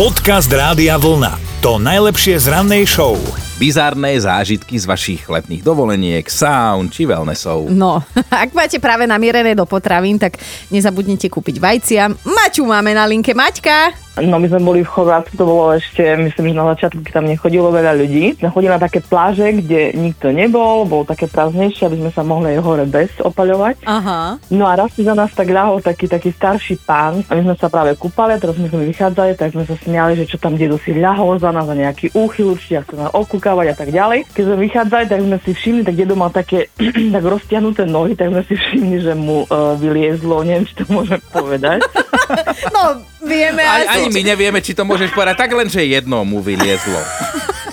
Podcast Rádia Vlna. To najlepšie z rannej show. Bizárne zážitky z vašich letných dovoleniek, saun či wellnessov. No, ak máte práve namierené do potravín, tak nezabudnite kúpiť vajcia. Maťu máme na linke. Maťka! No my sme boli v Chorvátsku, to bolo ešte, myslím, že na začiatku, keď tam nechodilo veľa ľudí. Sme chodili na také pláže, kde nikto nebol, bolo také prázdnejšie, aby sme sa mohli aj hore bez opaľovať. Aha. No a raz si za nás tak ľahol taký, taký starší pán a my sme sa práve kúpali, teraz my sme vychádzali, tak sme sa smiali, že čo tam dedo si ľahol za nás za nejaký úchyl, určite ak sa nás okúkavať a tak ďalej. Keď sme vychádzali, tak sme si všimli, tak dedo mal také tak roztiahnuté nohy, tak sme si všimli, že mu uh, vyliezlo, neviem, či to môžem povedať. No, vieme Ani, asi. Ani my nevieme, či to môžeš povedať, tak len, že jedno mu vyliezlo.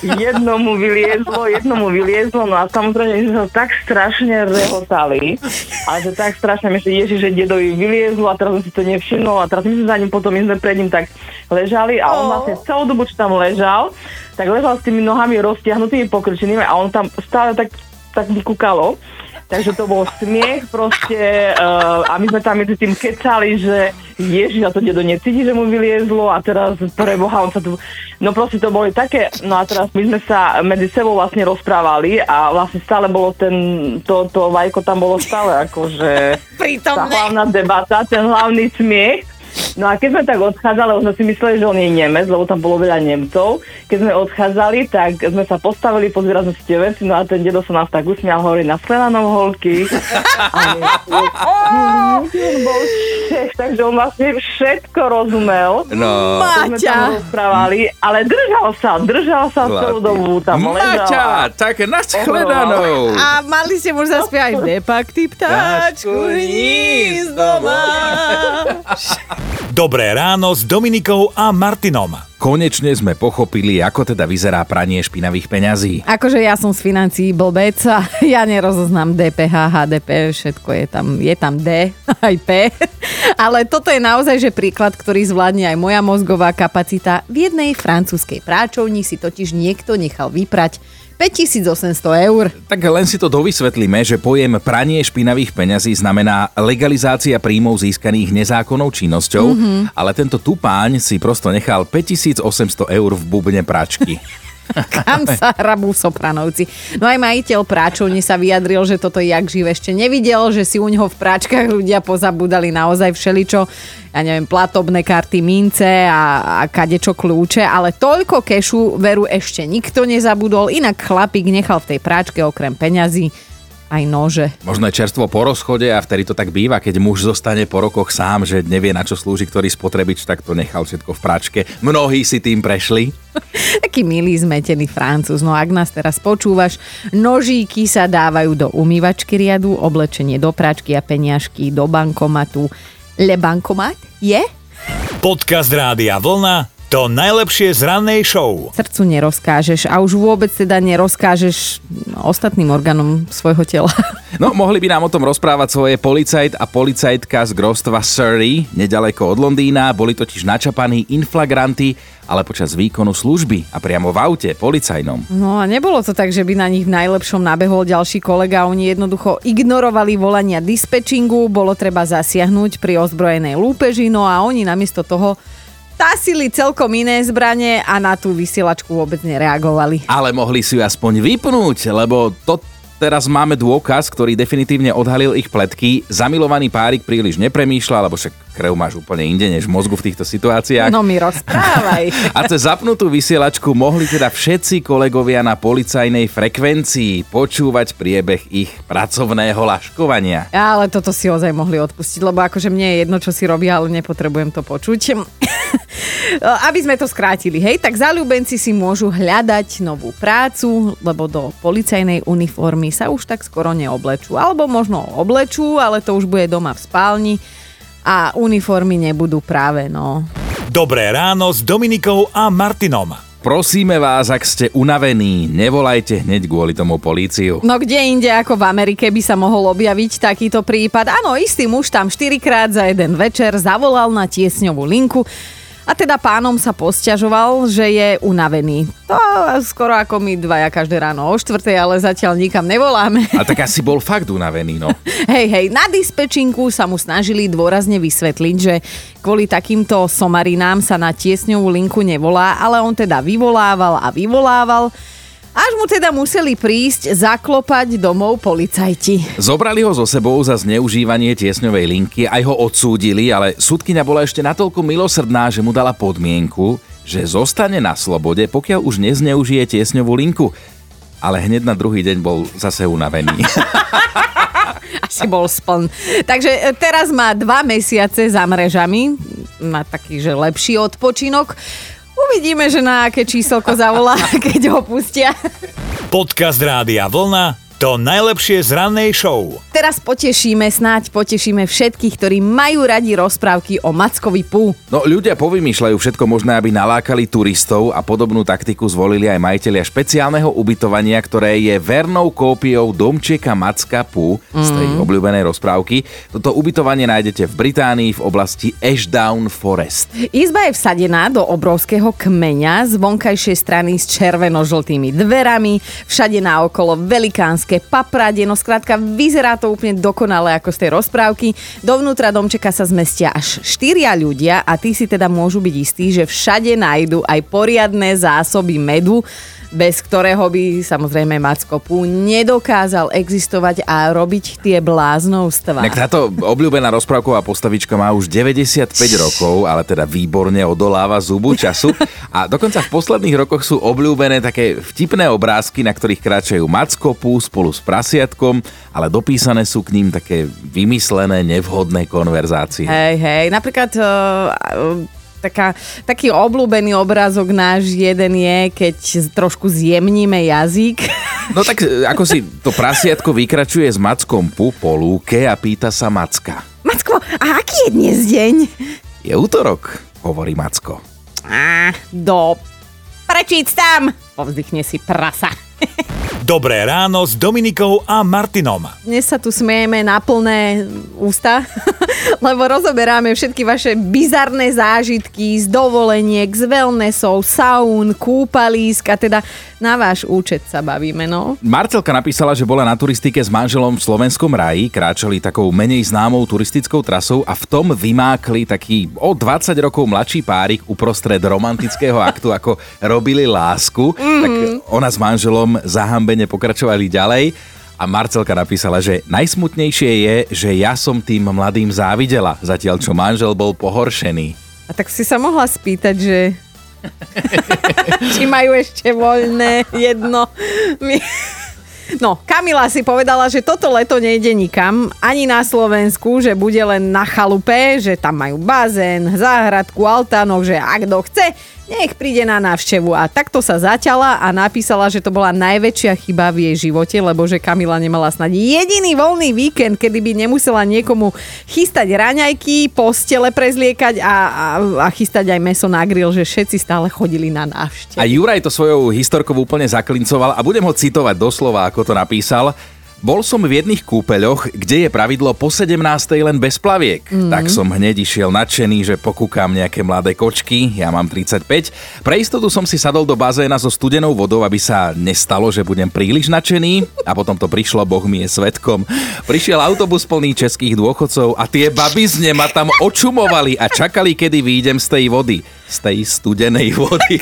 jedno mu vyliezlo, jedno mu vyliezlo, no a samozrejme sme sa tak strašne rehotali, a že tak strašne my, že ježiš, že dedovi vyliezlo a teraz som si to nevšimol a teraz my sme za ním potom, my sme pred ním tak ležali a on Oh. vlastne celú dobu, čo tam ležal, tak ležal s tými nohami roztiahnutými, pokrčenými a on tam stále tak, tak vykúkalo. Takže to bol smiech proste uh, a my sme tam medzi tým kecali, že ježiš, a to dedo necíti, že mu vyliezlo a teraz pre Boha on sa tu... No proste to boli také, no a teraz my sme sa medzi sebou vlastne rozprávali a vlastne stále bolo ten, to, to vajko tam bolo stále akože tá Prítomné. hlavná debata, ten hlavný smiech. No a keď sme tak odchádzali, už sme si mysleli, že on je Nemec, lebo tam bolo veľa Nemcov. Keď sme odchádzali, tak sme sa postavili, pozerali sme si tie veci, no a ten dedo sa nás tak usmial, hovorí na Slenanom holky. Takže on vlastne všetko rozumel. No, Maťa. rozprávali, ale držal sa, držal sa celú dobu tam. Maťa, tak nashledanou. A mali ste možno zaspievať Depak, ty ptáčku, hnízdo má. Dobré ráno s Dominikou a Martinom. Konečne sme pochopili, ako teda vyzerá pranie špinavých peňazí. Akože ja som z financií blbec a ja nerozoznám DPH, HDP, všetko je tam, je tam D, aj P. Ale toto je naozaj že príklad, ktorý zvládne aj moja mozgová kapacita. V jednej francúzskej práčovni si totiž niekto nechal vyprať 5800 eur. Tak len si to dovysvetlíme, že pojem pranie špinavých peňazí znamená legalizácia príjmov získaných nezákonnou činnosťou, mm-hmm. ale tento tupáň si prosto nechal 5800 eur v bubne pračky. Kam sa hrabú sopranovci. No aj majiteľ práčovne sa vyjadril, že toto jak živ ešte nevidel, že si u neho v práčkach ľudia pozabudali naozaj všeličo, ja neviem, platobné karty, mince a, a kadečo kľúče, ale toľko kešu veru ešte nikto nezabudol, inak chlapík nechal v tej práčke okrem peňazí aj nože. Možno je čerstvo po rozchode a vtedy to tak býva, keď muž zostane po rokoch sám, že nevie na čo slúži ktorý spotrebič, tak to nechal všetko v práčke. Mnohí si tým prešli. Taký milý zmetený francúz. No ak nás teraz počúvaš, nožíky sa dávajú do umývačky riadu, oblečenie do práčky a peniažky do bankomatu. Le bankomat je? Podcast Rádia Vlna. To najlepšie z rannej show. Srdcu nerozkážeš a už vôbec teda nerozkážeš ostatným orgánom svojho tela. No, mohli by nám o tom rozprávať svoje policajt a policajtka z grostva Surrey, nedaleko od Londýna. Boli totiž načapaní inflagranty, ale počas výkonu služby a priamo v aute policajnom. No a nebolo to tak, že by na nich v najlepšom nabehol ďalší kolega. Oni jednoducho ignorovali volania dispečingu, bolo treba zasiahnuť pri ozbrojenej lúpeži, no a oni namiesto toho tasili celkom iné zbranie a na tú vysielačku vôbec nereagovali. Ale mohli si ju aspoň vypnúť, lebo to teraz máme dôkaz, ktorý definitívne odhalil ich pletky. Zamilovaný párik príliš nepremýšľa, lebo však krev máš úplne inde než v mozgu v týchto situáciách. No mi rozprávaj. A cez zapnutú vysielačku mohli teda všetci kolegovia na policajnej frekvencii počúvať priebeh ich pracovného laškovania. Ale toto si ozaj mohli odpustiť, lebo akože mne je jedno, čo si robia, ale nepotrebujem to počuť. Aby sme to skrátili, hej, tak zalúbenci si môžu hľadať novú prácu, lebo do policajnej uniformy sa už tak skoro neoblečú. Alebo možno oblečú, ale to už bude doma v spálni a uniformy nebudú práve, no. Dobré ráno s Dominikou a Martinom. Prosíme vás, ak ste unavení, nevolajte hneď kvôli tomu políciu. No kde inde ako v Amerike by sa mohol objaviť takýto prípad? Áno, istý muž tam 4 krát za jeden večer zavolal na tiesňovú linku A teda pánom sa posťažoval, že je unavený. To skoro ako my dvaja každé ráno o štvrtej, ale zatiaľ nikam nevoláme. A tak asi bol fakt unavený, no. Hej, hej, na dispečinku sa mu snažili dôrazne vysvetliť, že kvôli takýmto somarinám sa na tiesňovú linku nevolá, ale on teda vyvolával a vyvolával. Až mu teda museli prísť zaklopať domov policajti. Zobrali ho so sebou za zneužívanie tiesňovej linky, aj ho odsúdili, ale súdkyňa bola ešte natoľko milosrdná, že mu dala podmienku, že zostane na slobode, pokiaľ už nezneužije tiesňovú linku. Ale hneď na druhý deň bol zase unavený. Asi bol spln. Takže e, teraz má dva mesiace za mrežami, má taký, že lepší odpočinok. Uvidíme, že na aké číselko zavolá, keď ho pustia. Podcast Rádia Vlna to najlepšie z rannej show. Teraz potešíme, snáď potešíme všetkých, ktorí majú radi rozprávky o Mackovi Pú. No ľudia povymýšľajú všetko možné, aby nalákali turistov a podobnú taktiku zvolili aj majiteľia špeciálneho ubytovania, ktoré je vernou kópiou domčeka Macka Pú z tej Mm. obľúbenej rozprávky. Toto ubytovanie nájdete v Británii v oblasti Ashdown Forest. Izba je vsadená do obrovského kmeňa z vonkajšej strany s červeno-žltými dverami, všade naokolo velikánske paprade, no skrátka vyzerá to úplne dokonale ako z tej rozprávky. Dovnútra domčeka sa zmestia až štyria ľudia a tí si teda môžu byť istí, že všade nájdu aj poriadne zásoby medu, bez ktorého by samozrejme Macko Pú nedokázal existovať a robiť tie bláznovstvá. Tak táto obľúbená rozprávková postavička má už 95 rokov, ale teda výborne odoláva zubu času. A dokonca v posledných rokoch sú obľúbené také vtipné obrázky, na ktorých kráčajú Mackopu spolu s prasiatkom, ale dopísané sú k ním také vymyslené, nevhodné konverzácie. Hej, hej, napríklad uh, taká, taký obľúbený obrázok náš jeden je, keď trošku zjemníme jazyk. No tak e, ako si to prasiatko vykračuje s Mackom Pu po lúke a pýta sa Macka. Macko, a aký je dnes deň? Je útorok, hovorí Macko. Á, do prečíc tam! Povzdychne si prasa. Dobré ráno s Dominikou a Martinom. Dnes sa tu smejeme na plné ústa, lebo rozoberáme všetky vaše bizarné zážitky z dovoleniek, z wellnessov, saún, kúpalísk a teda na váš účet sa bavíme, no. Marcelka napísala, že bola na turistike s manželom v slovenskom raji, kráčali takou menej známou turistickou trasou a v tom vymákli taký o 20 rokov mladší párik uprostred romantického aktu, ako robili lásku. Mm-hmm. Tak ona s manželom zahambene pokračovali ďalej a Marcelka napísala, že najsmutnejšie je, že ja som tým mladým závidela, zatiaľ čo manžel bol pohoršený. A tak si sa mohla spýtať, že či majú ešte voľné jedno. No, Kamila si povedala, že toto leto nejde nikam, ani na Slovensku, že bude len na chalupe, že tam majú bazén, záhradku, altánok, že ak kto chce, nech príde na návštevu. A takto sa zaťala a napísala, že to bola najväčšia chyba v jej živote, lebo že Kamila nemala snad jediný voľný víkend, kedy by nemusela niekomu chystať raňajky, postele prezliekať a, a, a chystať aj meso na grill, že všetci stále chodili na návštevu. A Juraj to svojou historkou úplne zaklincoval a budem ho citovať doslova, ako to napísal. Bol som v jedných kúpeľoch, kde je pravidlo po 17. len bez plaviek. Mm. Tak som hneď išiel nadšený, že pokúkam nejaké mladé kočky, ja mám 35. Pre istotu som si sadol do bazéna so studenou vodou, aby sa nestalo, že budem príliš nadšený. A potom to prišlo, Boh mi je svetkom. Prišiel autobus plný českých dôchodcov a tie babizne ma tam očumovali a čakali, kedy výjdem z tej vody. Z tej studenej vody.